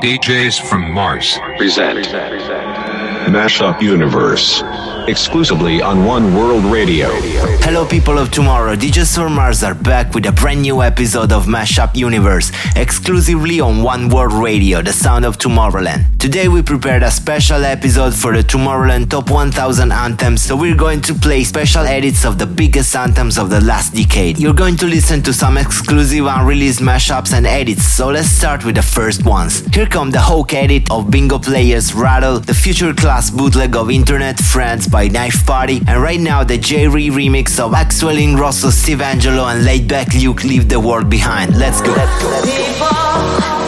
DJs from Mars. Present Mashup Universe exclusively on One World Radio. Hello, people of tomorrow. DJs from Mars are back with a brand new episode of Mashup Universe, exclusively on One World Radio, the sound of Tomorrowland. Today, we prepared a special episode for the Tomorrowland Top 1000 anthems, so we're going to play special edits of the biggest anthems of the last decade. You're going to listen to some exclusive unreleased mashups and edits, so let's start with the first ones. Here come the Hawk edit of Bingo Players Rattle, the Future Class bootleg of Internet Friends by Knife Party, and right now the J-Re remix of Axwell Ingrosso, Steve Angello, and Laid Back Luke Leave the World Behind. Let's go. Let's go. People, can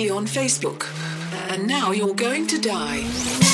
me on Facebook, and now you're going to die.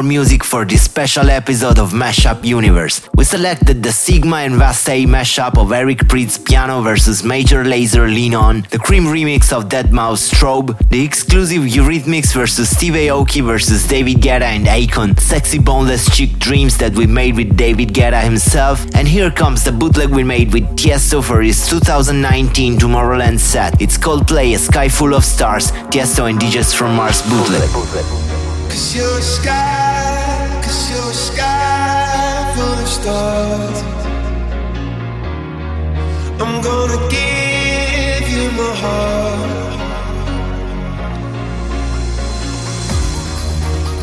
More music for this special episode of Mashup Universe. We selected the Sigma and Vastey mashup of Eric Prydz Pjanoo versus Major Lazer Lean On, the Cream remix of Deadmau5 Strobe, the exclusive Eurythmics versus Steve Aoki versus David Guetta and Akon, sexy boneless chick dreams that we made with David Guetta himself, and here comes the bootleg we made with Tiesto for his 2019 Tomorrowland set. It's called Play a Sky Full of Stars, Tiesto and DJs from Mars bootleg. Cause you're a sky, cause you're a sky full of stars. I'm gonna give you my heart.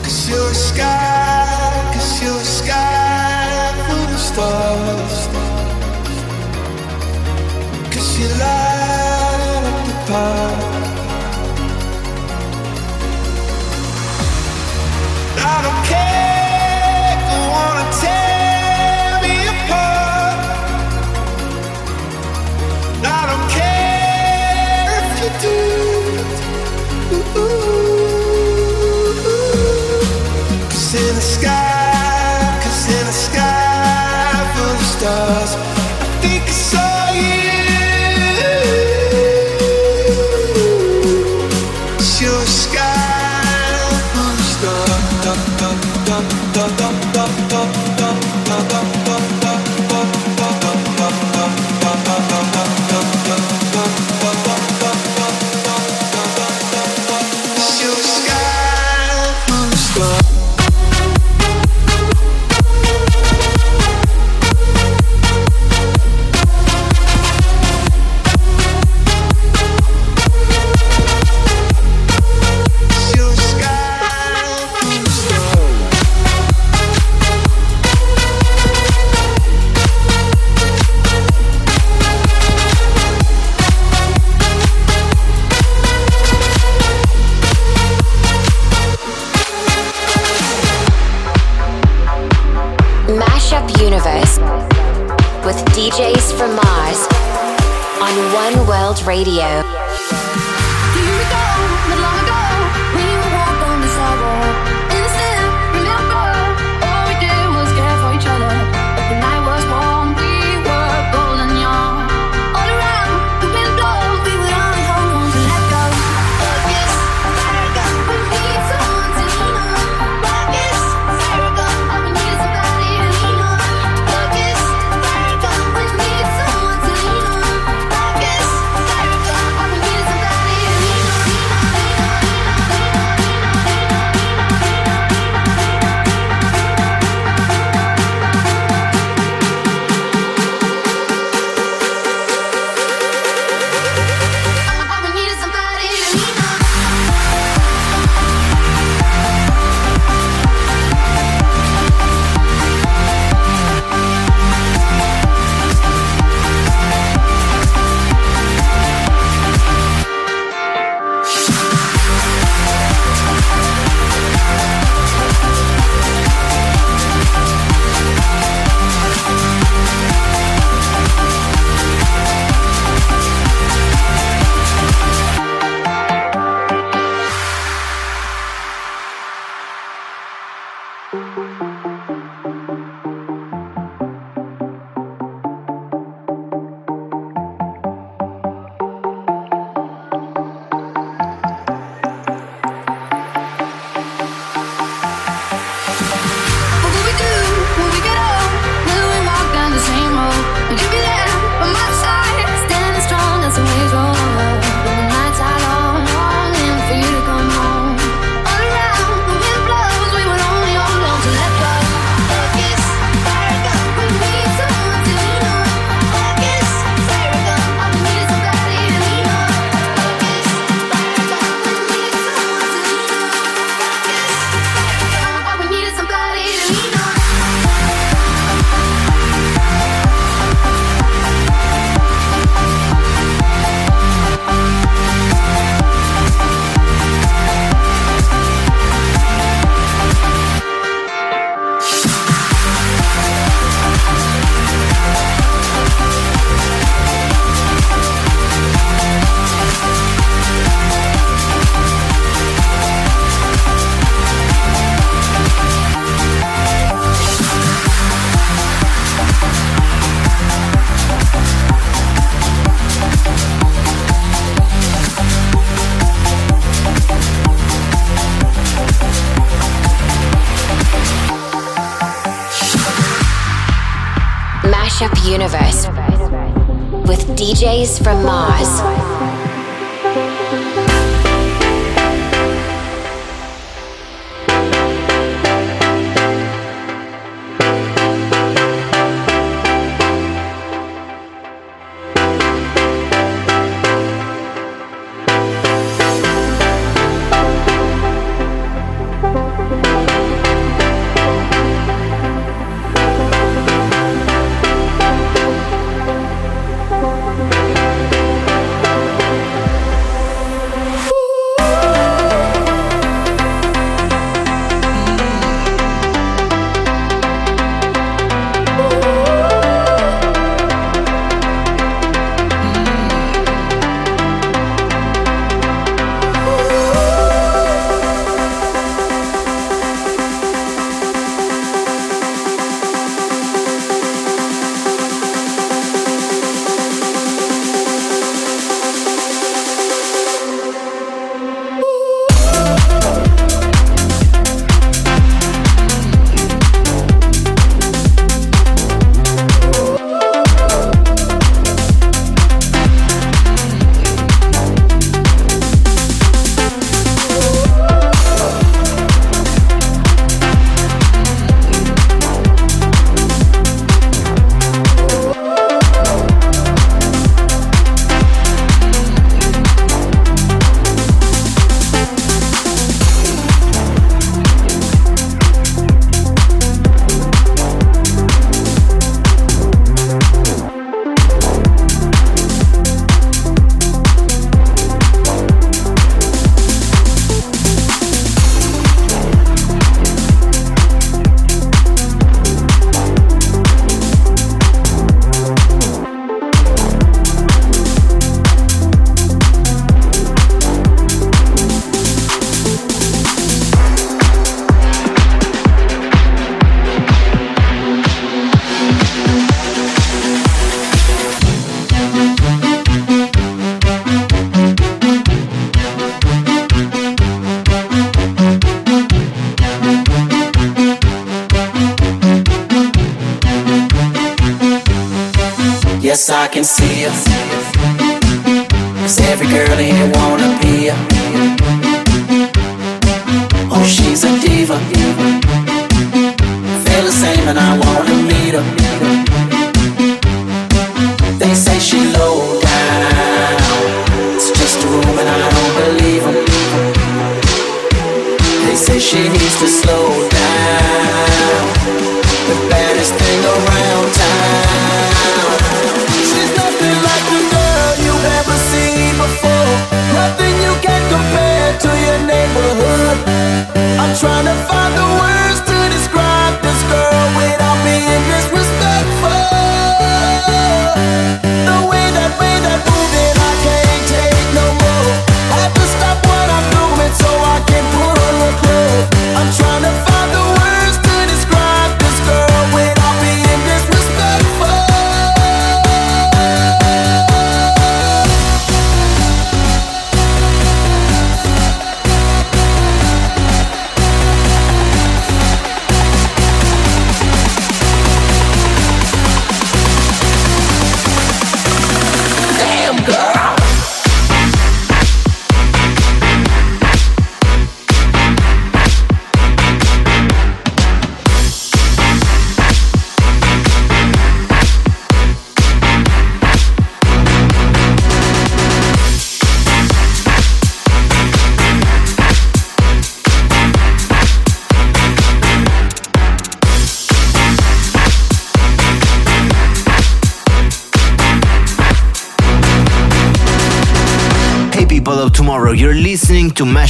Cause you're a sky, cause you're a sky full of stars. Cause you light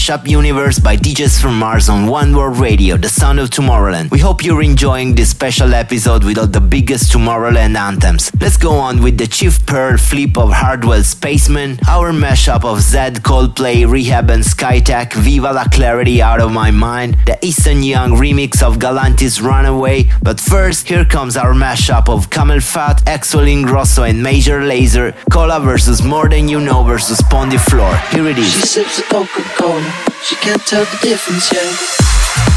Mashup Universe by DJs from Mars on One World Radio, the sound of Tomorrowland. We hope you're enjoying this special episode with all the biggest Tomorrowland anthems. Let's go on with the Chief Pearl flip of Hardwell Spaceman, our mashup of Zedd, Coldplay, Rehab and Skytech, Viva La Clarity Out of My Mind, the Easton Young remix of Galantis Runaway. But first, here comes our mashup of Camel Fat, Axwell Ingrosso and Major Lazer, Cola versus More Than You Know versus Pondy Floor. Here it is. She sips a Coca-Cola. She can't tell the difference yet.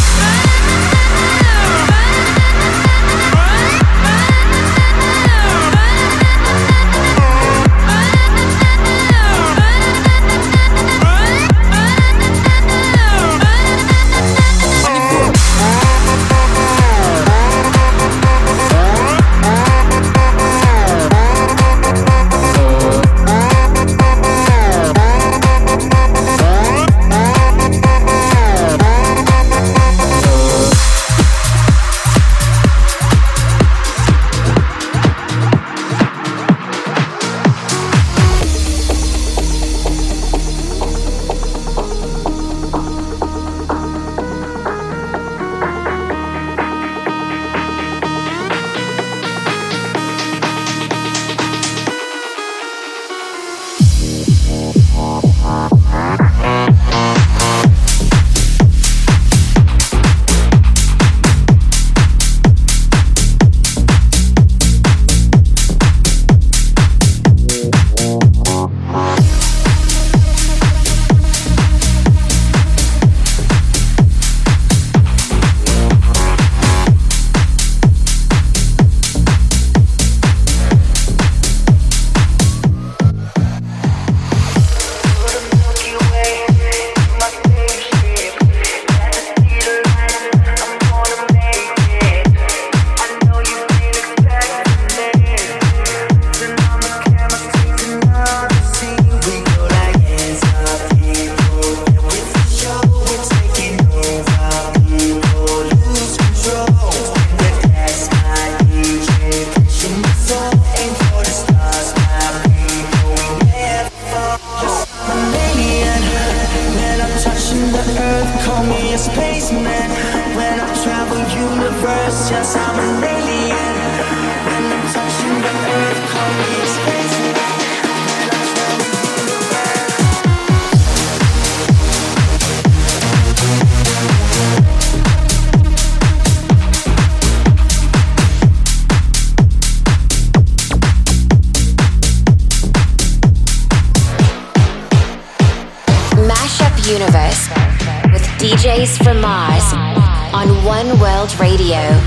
me a spaceman. When I travel universe, yes, I'm an alien. When I'm touching the earth, call me Radio.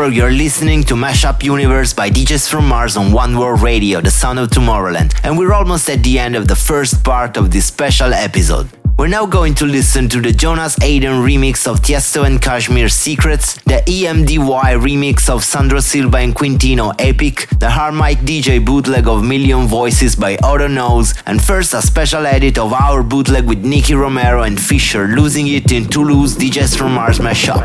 Tomorrow. You're listening to Mashup Universe by DJs from Mars on One World Radio, the sound of Tomorrowland. And we're almost at the end of the first part of this special episode. We're now going to listen to the Jonas Aden remix of Tiesto and KSHMR Secrets, the EMDY remix of Sandro Silva and Quintino Epic, the Harmike DJ bootleg of Million Voices by Otto Knows, and first a special edit of our bootleg with Nicky Romero and Fisher losing it in Toulouse DJs from Mars mashup.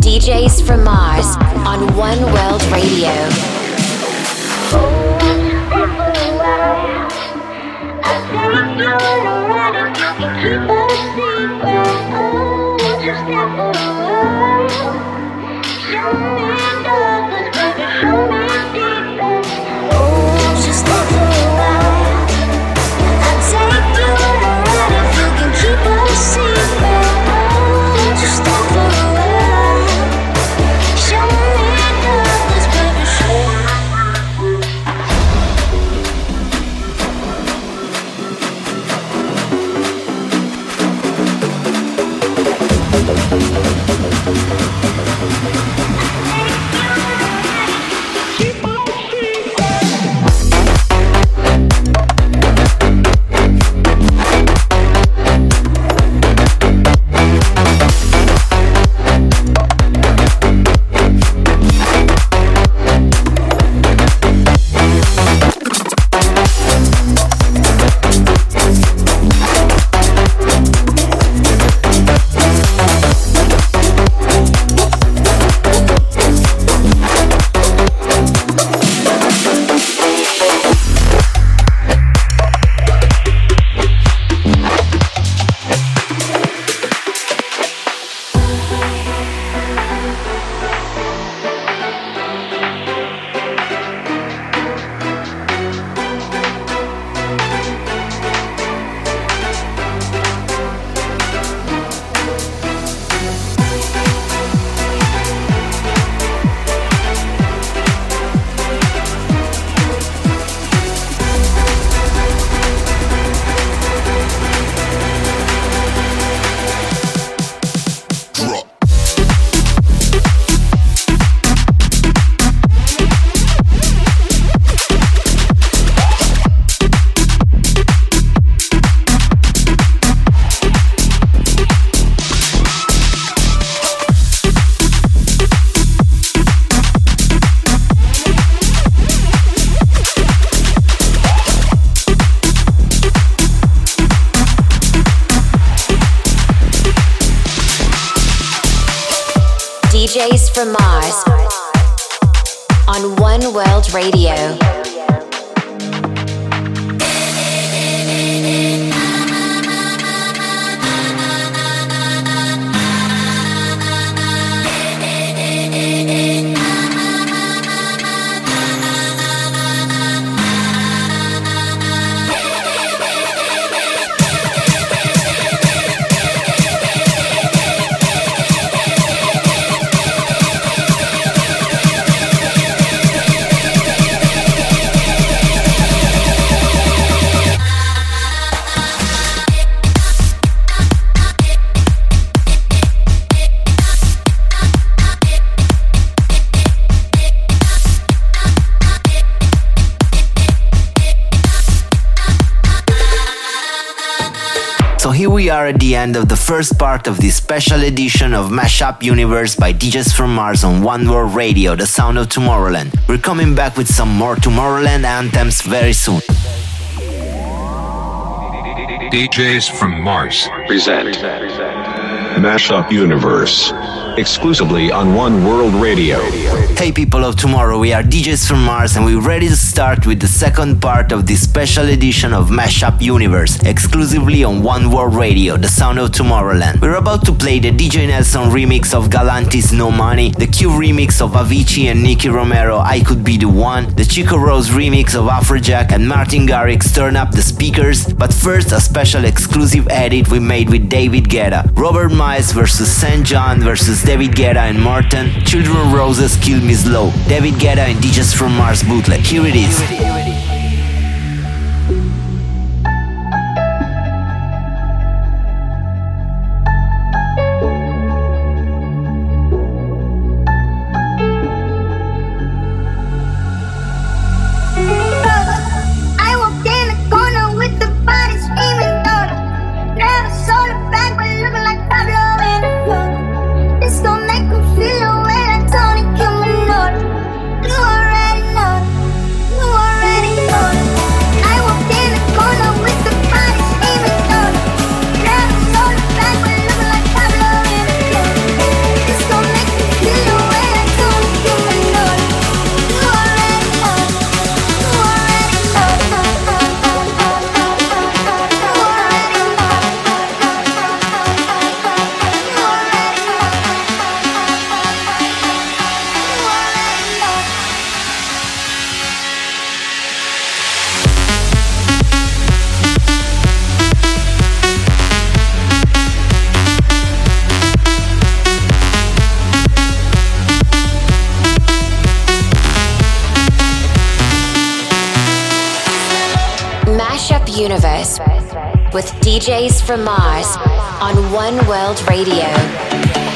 DJs from Mars on One World Radio. Secret. are end of the first part of this special edition of Mashup Universe by DJs from Mars on One World Radio, the sound of Tomorrowland. We're coming back with some more Tomorrowland anthems very soon. DJs from Mars present Mashup Universe exclusively on One World Radio. Hey people of tomorrow, we are DJs from Mars and we're ready to start with the second part of this special edition of Mashup Universe, exclusively on One World Radio, the sound of Tomorrowland. We're about to play the DJ Nelson remix of Galantis No Money, the Q remix of Avicii and Nicky Romero, I Could Be the One, the Chico Rose remix of Afrojack and Martin Garrix Turn Up the Speakers, but first a special exclusive edit we made with David Guetta, Robert Miles versus SAINt JHN versus David Guetta and Morten, Children Roses Kill Me Slow, David Guetta and DJs from Mars bootleg. Here it is. You already know, Mashup Universe with DJs from Mars on One World Radio.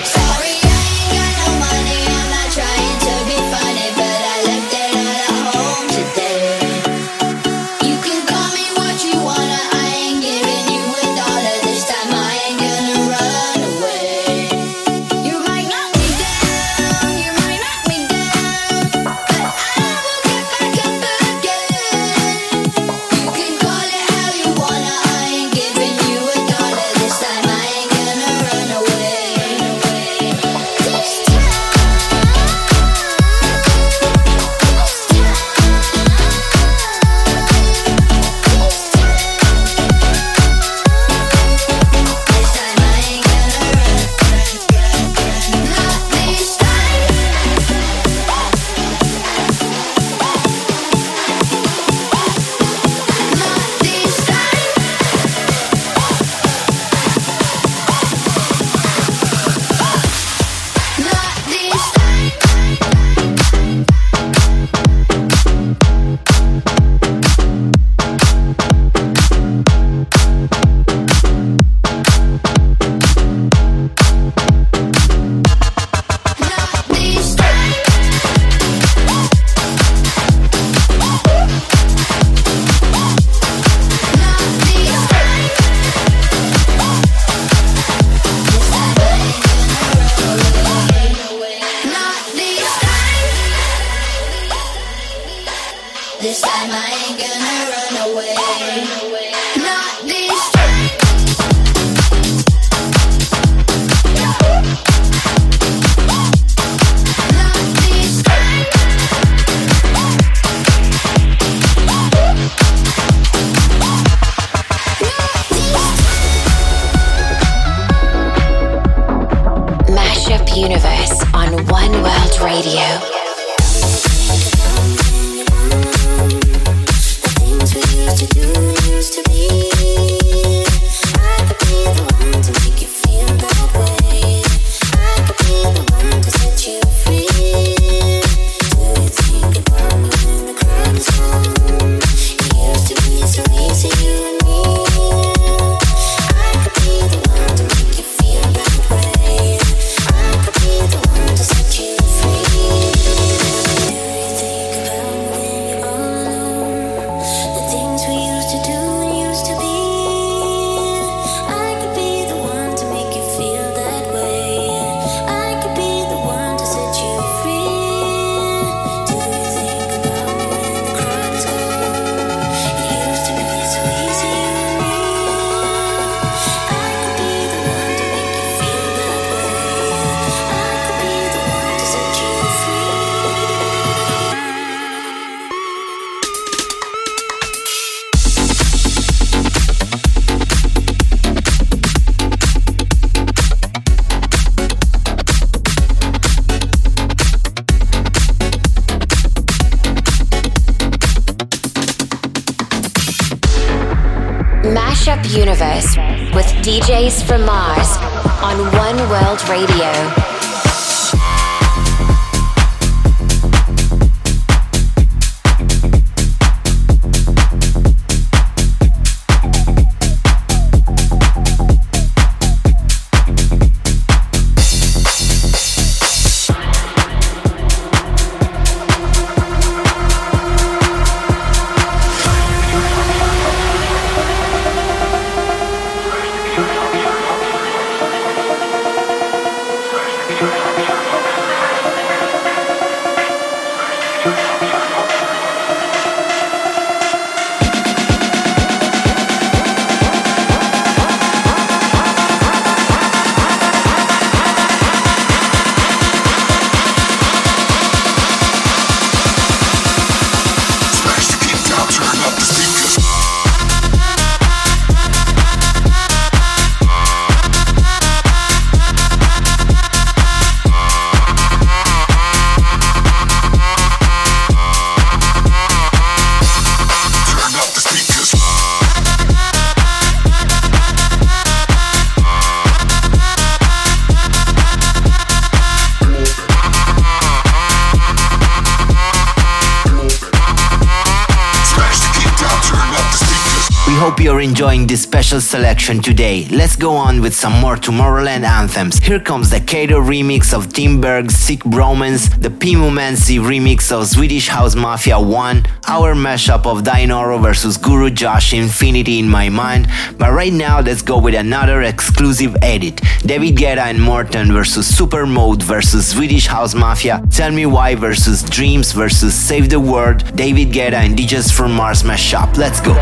Special selection today. Let's go on with some more Tomorrowland anthems. Here comes the Kato remix of Tim Berg's Seek Bromance, the Mansi remix of Swedish House Mafia 1, our mashup of Dynoro versus Guru Josh Infinity in my mind. But right now, let's go with another exclusive edit David Guetta and Morten versus Supermode versus Swedish House Mafia, Tell Me Why versus Dreams versus Save the World, David Guetta and DJs from Mars mashup. Let's go.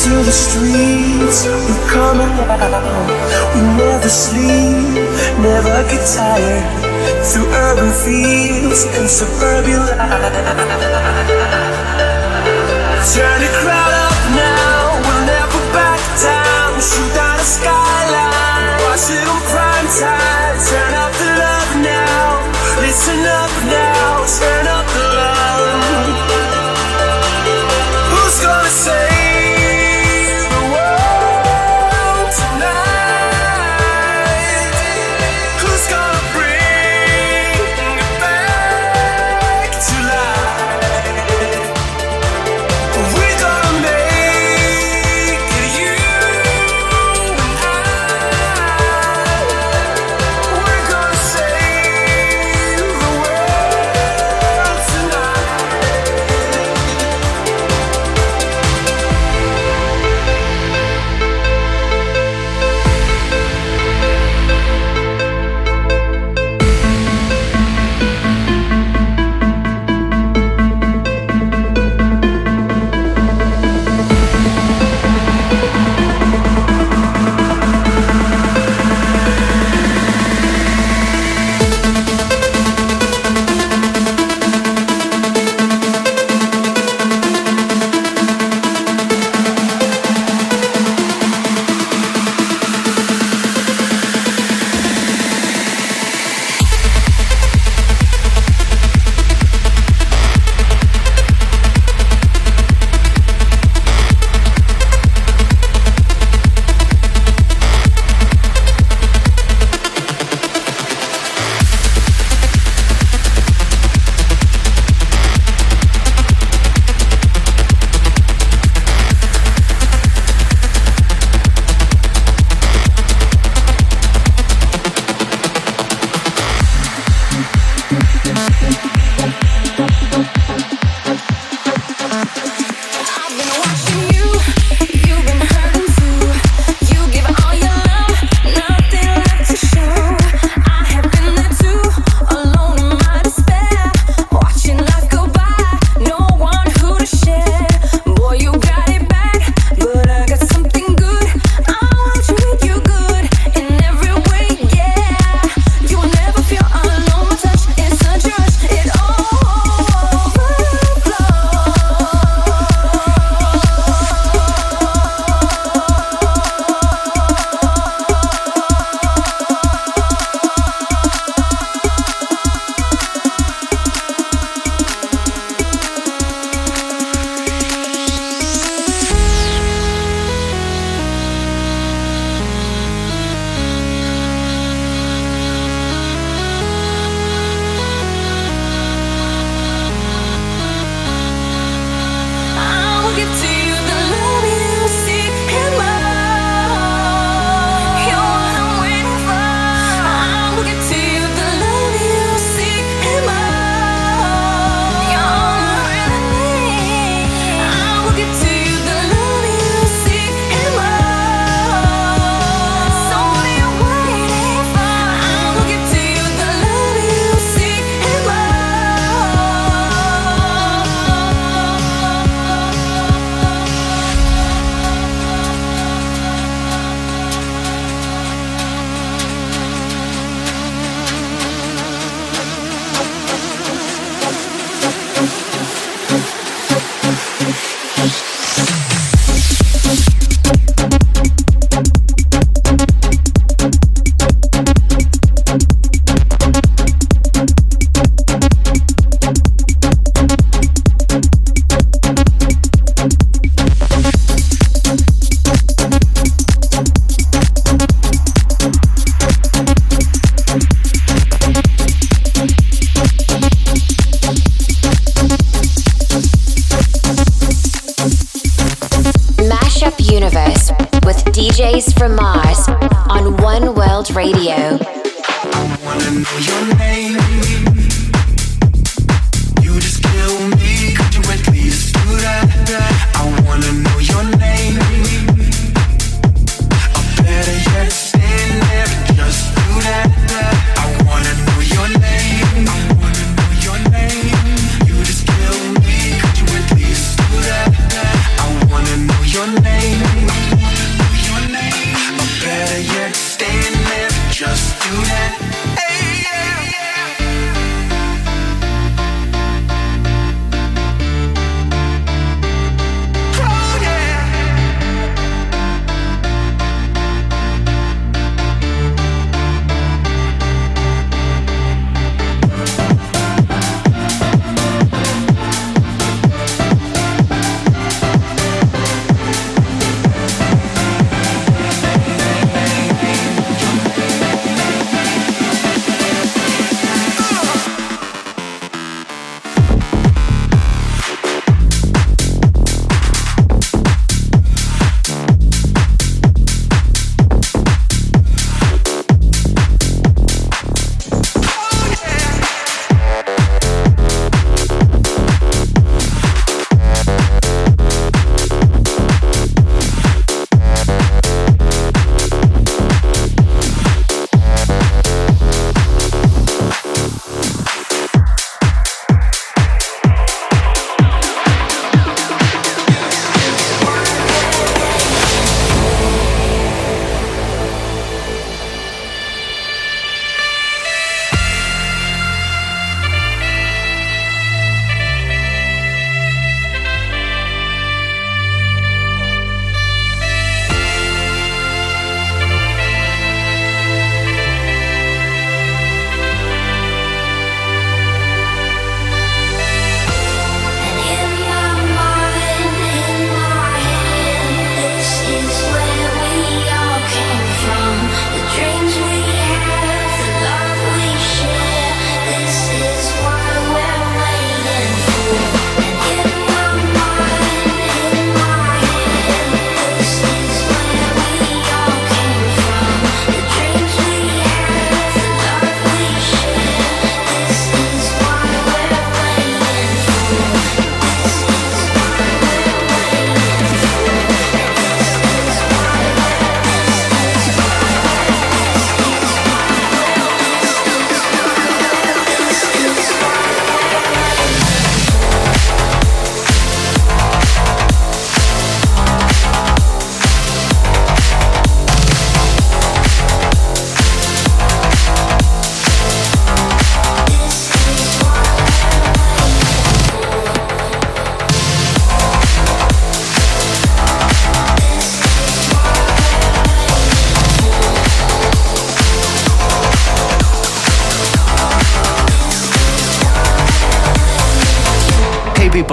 Into the streets, we come out. We never sleep, never get tired. Through urban fields and suburban life. Turn the crowd up now, we'll never back down. Shoot down the skyline, watch it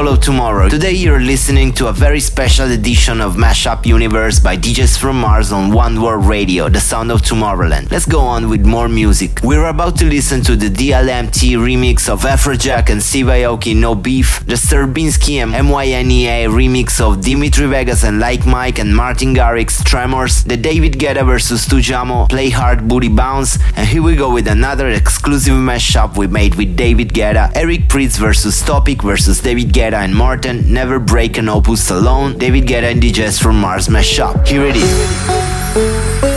of tomorrow. Today you're listening to a very special edition of Mashup Universe by DJs from Mars on One World Radio, the sound of Tomorrowland. Let's go on with more music. We're about to listen to the DLMT remix of Afrojack and Steve No Beef, the Sterbinszky and MYNEA remix of Dimitri Vegas and Like Mike and Martin Garrix Tremors, the David Guetta vs Tujamo Play Hard Booty Bounce, and here we go with another exclusive mashup we made with David Guetta, Eric Prydz vs Topic vs David Guetta and Morten, Never Break an Opus Alone, David Guetta and DJs from Mars mashup. Here it is.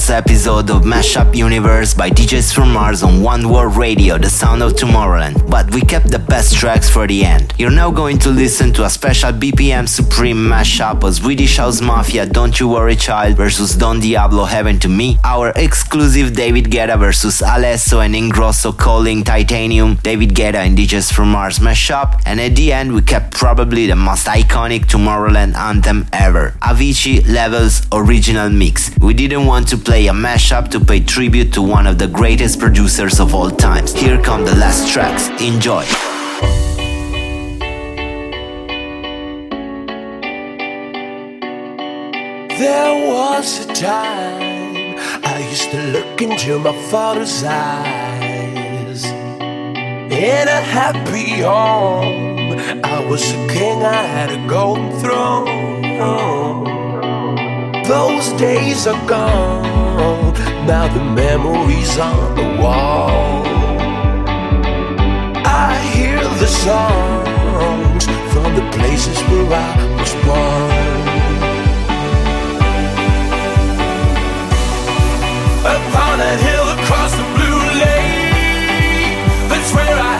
month's episode of Mashup Universe by DJs from Mars on One World Radio, the sound of Tomorrowland. But we kept the best tracks for the end. You're now going to listen to a special BPM Supreme mashup of Swedish House Mafia Don't You Worry Child versus Don Diablo Heaven to Me, our exclusive David Guetta versus Alesso and Ingrosso calling Titanium, David Guetta and DJs from Mars mashup, and at the end we kept probably the most iconic Tomorrowland anthem ever, Avicii Levels original mix. We didn't want to play a mashup to pay tribute to one of the greatest producers of all times. Here come the last tracks. Enjoy. There was a time I used to look into my father's eyes. In a happy home, I was a king, I had a golden throne. Those days are gone, now the memories on the wall. I hear the songs from the places where I was born. Upon a hill across the blue lake people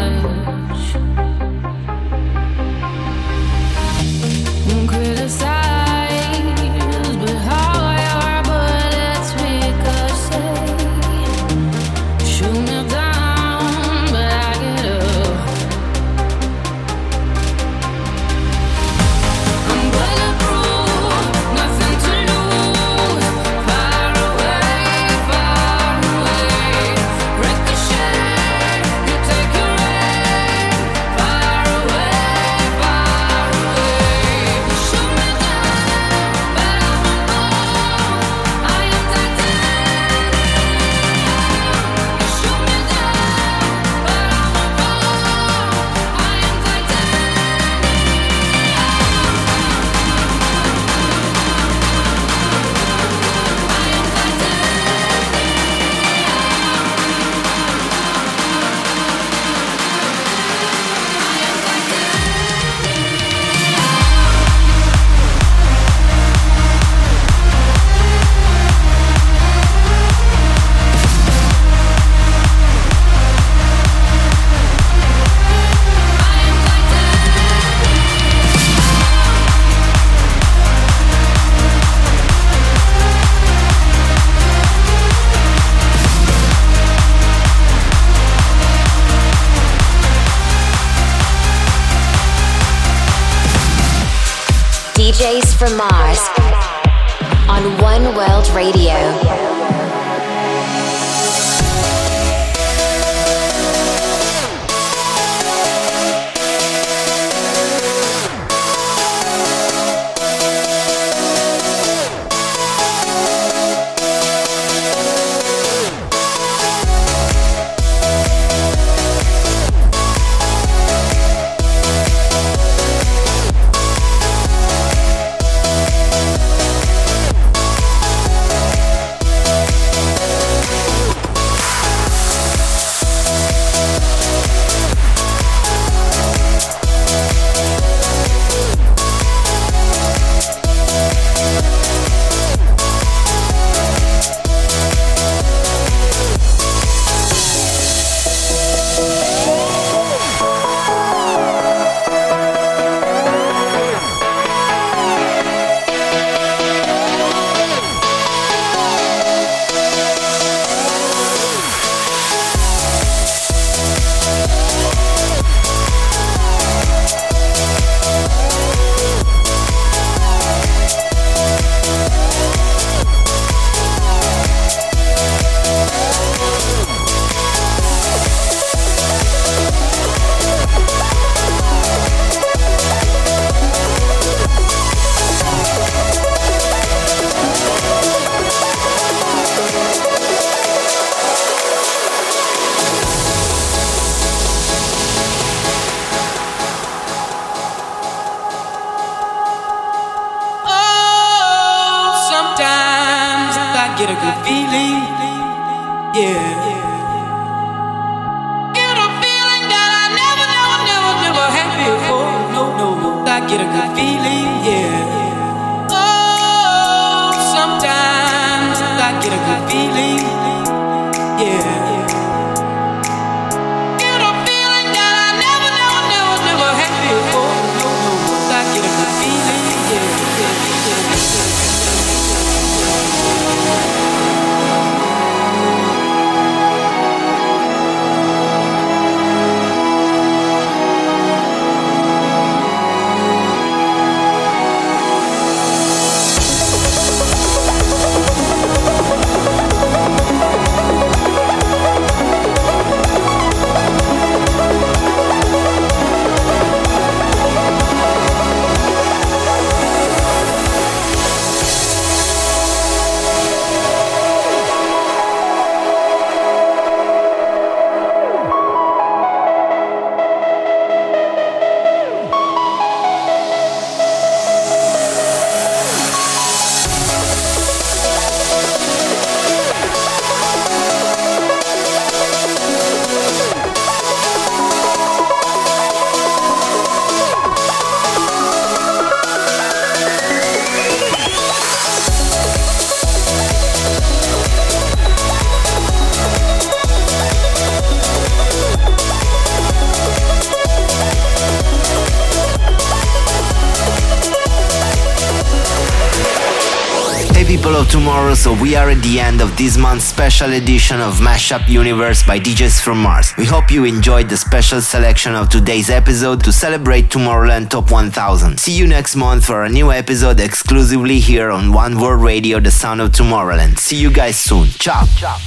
yeah. So we are at the end of this month's special edition of Mashup Universe by DJs from Mars. We hope you enjoyed the special selection of today's episode to celebrate Tomorrowland Top 1000. See you next month for a new episode exclusively here on One World Radio, the sound of Tomorrowland. See you guys soon. Ciao. Ciao.